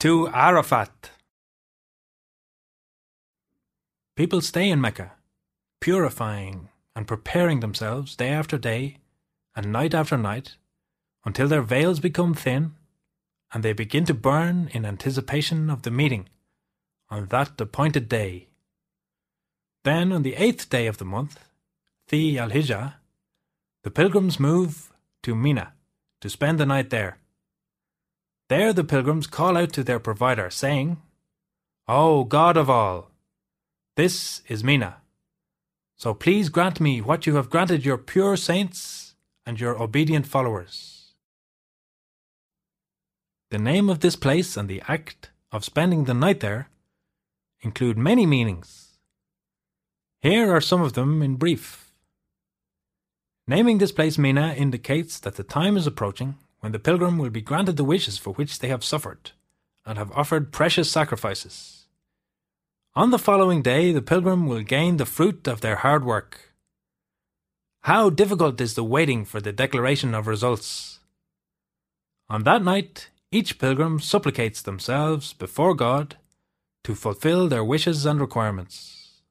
To Arafat. People stay in Mecca, purifying and preparing themselves day after day and night after night until their veils become thin and they begin to burn in anticipation of the meeting on that appointed day. Then, on the eighth day of the month, Thi al Hijjah, the pilgrims move to Mina to spend the night there. There the pilgrims call out to their provider, saying, O God of all, this is Mina. So please grant me what you have granted your pure saints and your obedient followers. The name of this place and the act of spending the night there include many meanings. Here are some of them in brief. Naming this place Mina indicates that the time is approaching when the pilgrim will be granted the wishes for which they have suffered, and have offered precious sacrifices. On the following day, the pilgrim will gain the fruit of their hard work. How difficult is the waiting for the declaration of results! On that night, each pilgrim supplicates themselves before God to fulfill their wishes and requirements.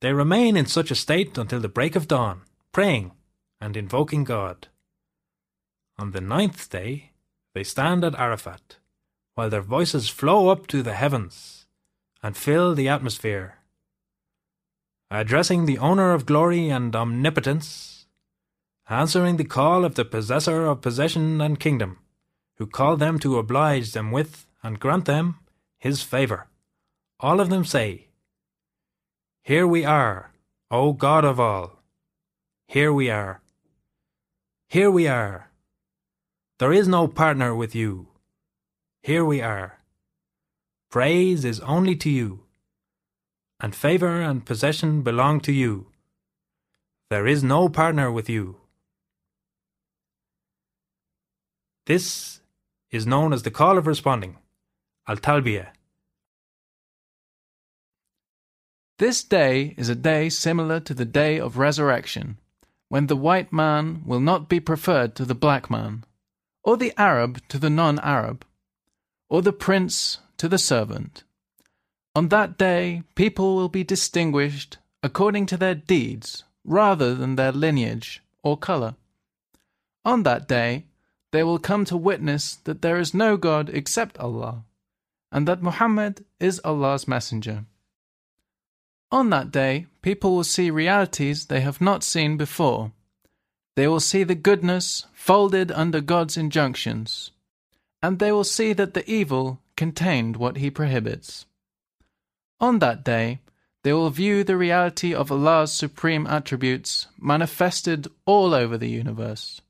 They remain in such a state until the break of dawn, praying and invoking God. On the ninth day, they stand at Arafat, while their voices flow up to the heavens and fill the atmosphere. Addressing the owner of glory and omnipotence, answering the call of the possessor of possession and kingdom, who called them to oblige them with and grant them his favour. All of them say, Here we are, O God of all. Here we are. Here we are. There is no partner with you. Here we are. Praise is only to you, and favour and possession belong to you. There is no partner with you. This is known as the call of responding, Al Talbiyah. This day is a day similar to the day of resurrection, when the white man will not be preferred to the black man or the Arab to the non Arab, or the prince to the servant. On that day, people will be distinguished according to their deeds rather than their lineage or color. On that day, they will come to witness that there is no God except Allah, and that Muhammad is Allah's messenger. On that day, people will see realities they have not seen before they will see the goodness folded under God's injunctions, and they will see that the evil contained what He prohibits. On that day, they will view the reality of Allah's supreme attributes manifested all over the universe,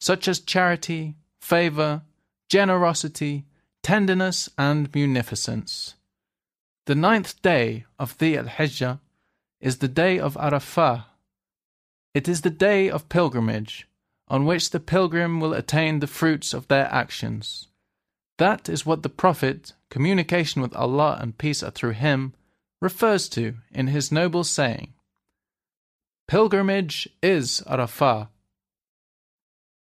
such as charity, favor, generosity, tenderness, and munificence. The ninth day of the al Hijjah is the day of Arafah it is the day of pilgrimage, on which the pilgrim will attain the fruits of their actions. That is what the Prophet, communication with Allah and peace are through him, refers to in his noble saying Pilgrimage is Arafah.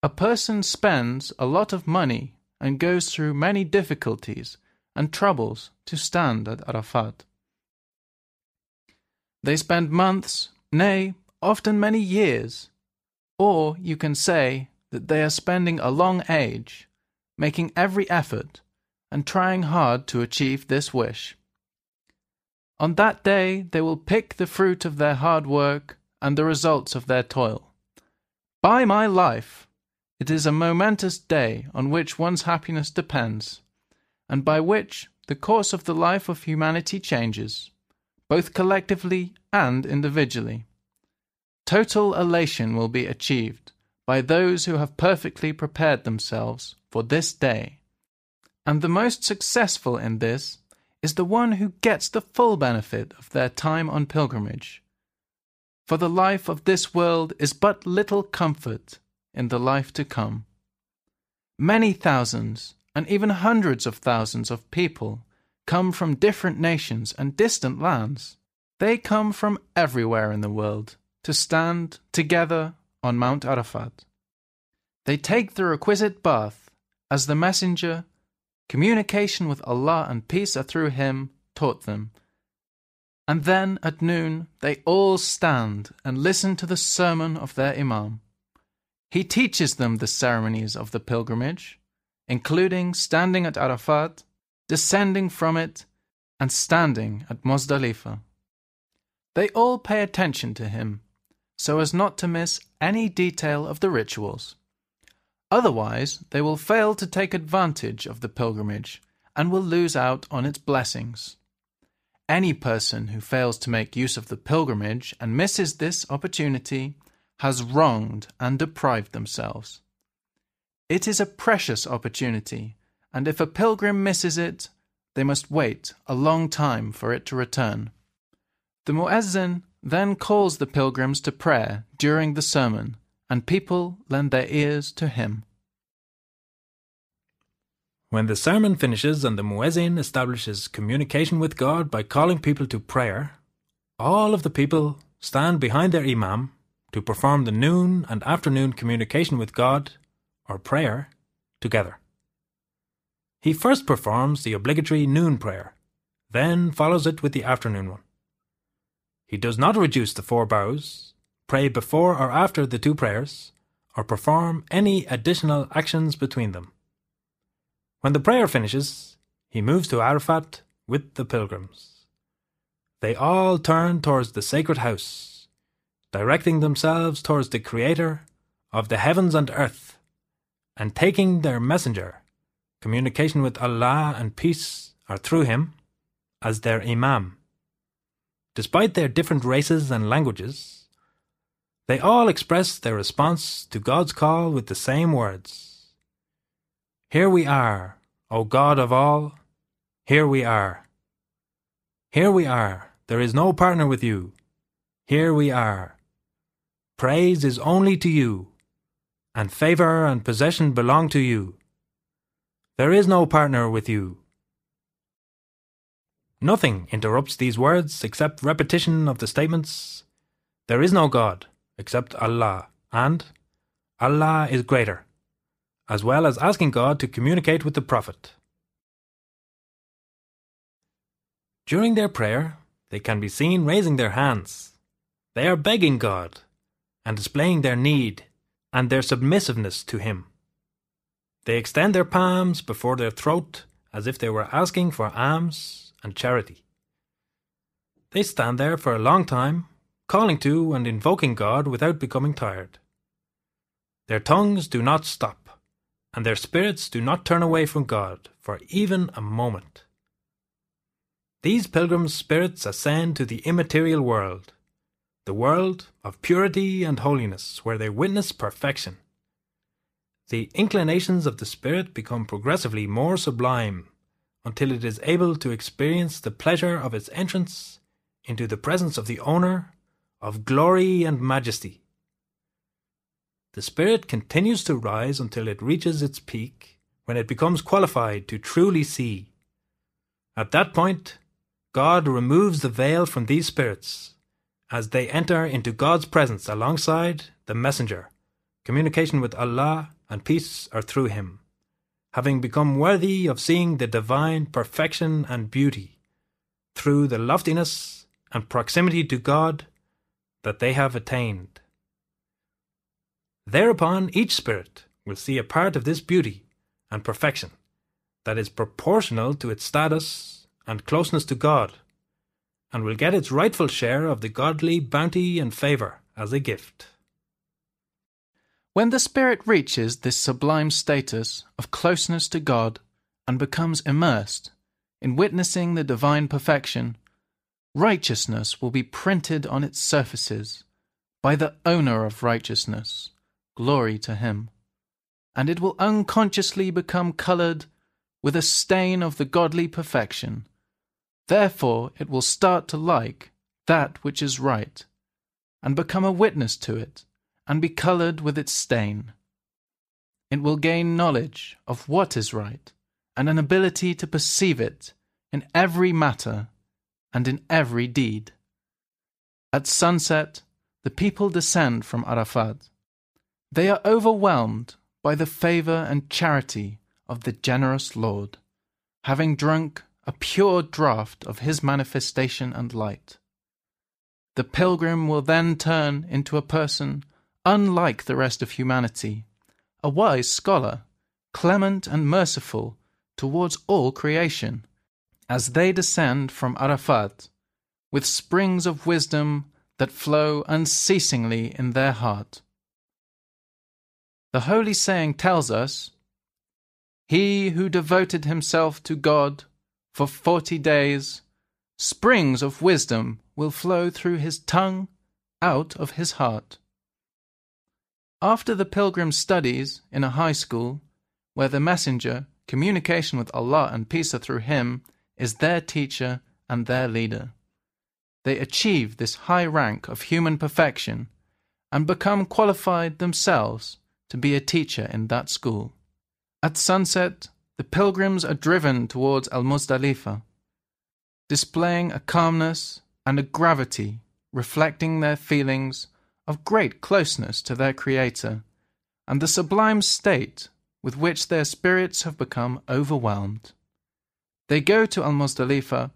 A person spends a lot of money and goes through many difficulties and troubles to stand at Arafat. They spend months, nay, often many years. Or you can say that they are spending a long age, making every effort, and trying hard to achieve this wish. On that day, they will pick the fruit of their hard work and the results of their toil. By my life, it is a momentous day on which one's happiness depends, and by which the course of the life of humanity changes, both collectively and individually. Total elation will be achieved by those who have perfectly prepared themselves for this day. And the most successful in this is the one who gets the full benefit of their time on pilgrimage. For the life of this world is but little comfort in the life to come. Many thousands, and even hundreds of thousands of people come from different nations and distant lands. They come from everywhere in the world to stand together on Mount Arafat. They take the requisite bath as the messenger Communication with Allah and peace are through him taught them. And then at noon they all stand and listen to the sermon of their Imam. He teaches them the ceremonies of the pilgrimage, including standing at Arafat, descending from it, and standing at Muzdalifah. They all pay attention to him, so as not to miss any detail of the rituals. Otherwise, they will fail to take advantage of the pilgrimage and will lose out on its blessings. Any person who fails to make use of the pilgrimage and misses this opportunity has wronged and deprived themselves. It is a precious opportunity, and if a pilgrim misses it, they must wait a long time for it to return. The Muezzin then calls the pilgrims to prayer during the sermon, and people lend their ears to him. When the sermon finishes and the Muezzin establishes communication with God by calling people to prayer, all of the people stand behind their Imam to perform the noon and afternoon communication with God, or prayer, together. He first performs the obligatory noon prayer, then follows it with the afternoon one. He does not reduce the four bows, pray before or after the two prayers, or perform any additional actions between them. When the prayer finishes, he moves to Arafat with the pilgrims. They all turn towards the sacred house, directing themselves towards the Creator of the heavens and earth, and taking their messenger, communication with Allah and peace are through him as their Imam. Despite their different races and languages, they all express their response to God's call with the same words Here we are, O God of all, here we are. Here we are, there is no partner with you. Here we are. Praise is only to you, and favour and possession belong to you. There is no partner with you. Nothing interrupts these words except repetition of the statements There is no God except Allah, and Allah is greater, as well as asking God to communicate with the Prophet. During their prayer, they can be seen raising their hands. They are begging God and displaying their need and their submissiveness to Him. They extend their palms before their throat as if they were asking for alms and charity. They stand there for a long time, calling to and invoking God without becoming tired. Their tongues do not stop, and their spirits do not turn away from God for even a moment. These pilgrims' spirits ascend to the immaterial world, the world of purity and holiness, where they witness perfection the inclinations of the spirit become progressively more sublime until it is able to experience the pleasure of its entrance into the presence of the owner of glory and majesty. The spirit continues to rise until it reaches its peak, when it becomes qualified to truly see. At that point, God removes the veil from these spirits as they enter into God's presence alongside the messenger, communication with Allah and peace are through him, having become worthy of seeing the divine perfection and beauty through the loftiness and proximity to God that they have attained. Thereupon each spirit will see a part of this beauty and perfection that is proportional to its status and closeness to God, and will get its rightful share of the godly bounty and favour as a gift. When the spirit reaches this sublime status of closeness to God and becomes immersed in witnessing the divine perfection, righteousness will be printed on its surfaces by the owner of righteousness, glory to him, and it will unconsciously become coloured with a stain of the godly perfection. Therefore, it will start to like that which is right, and become a witness to it and be coloured with its stain. It will gain knowledge of what is right and an ability to perceive it in every matter and in every deed. At sunset, the people descend from Arafat. They are overwhelmed by the favour and charity of the generous Lord, having drunk a pure draught of his manifestation and light. The pilgrim will then turn into a person unlike the rest of humanity, a wise scholar, clement and merciful towards all creation, as they descend from Arafat, with springs of wisdom that flow unceasingly in their heart. The holy saying tells us He who devoted himself to God for forty days, springs of wisdom will flow through his tongue out of his heart. After the pilgrim's studies in a high school, where the messenger, communication with Allah and peace through him, is their teacher and their leader. They achieve this high rank of human perfection and become qualified themselves to be a teacher in that school. At sunset, the pilgrims are driven towards Al Muzdalifah, displaying a calmness and a gravity reflecting their feelings of great closeness to their Creator and the sublime state with which their spirits have become overwhelmed. They go to Al Muzdalifah,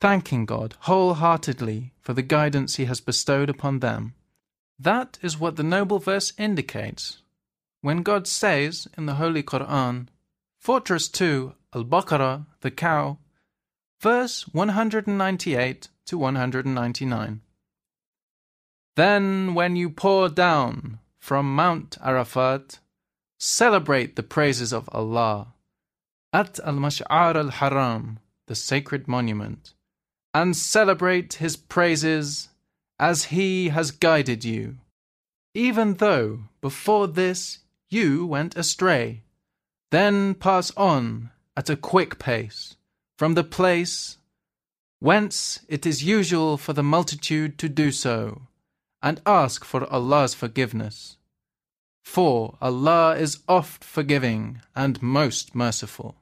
thanking God wholeheartedly for the guidance He has bestowed upon them. That is what the noble verse indicates. When God says in the Holy Quran, Fortress 2, Al Baqarah, the cow, verse 198 to 199. Then, when you pour down from Mount Arafat, celebrate the praises of Allah at Al Mash'ar al Haram, the sacred monument, and celebrate His praises as He has guided you, even though before this you went astray. Then pass on at a quick pace from the place whence it is usual for the multitude to do so, and ask for Allah's forgiveness. For Allah is oft forgiving and most merciful.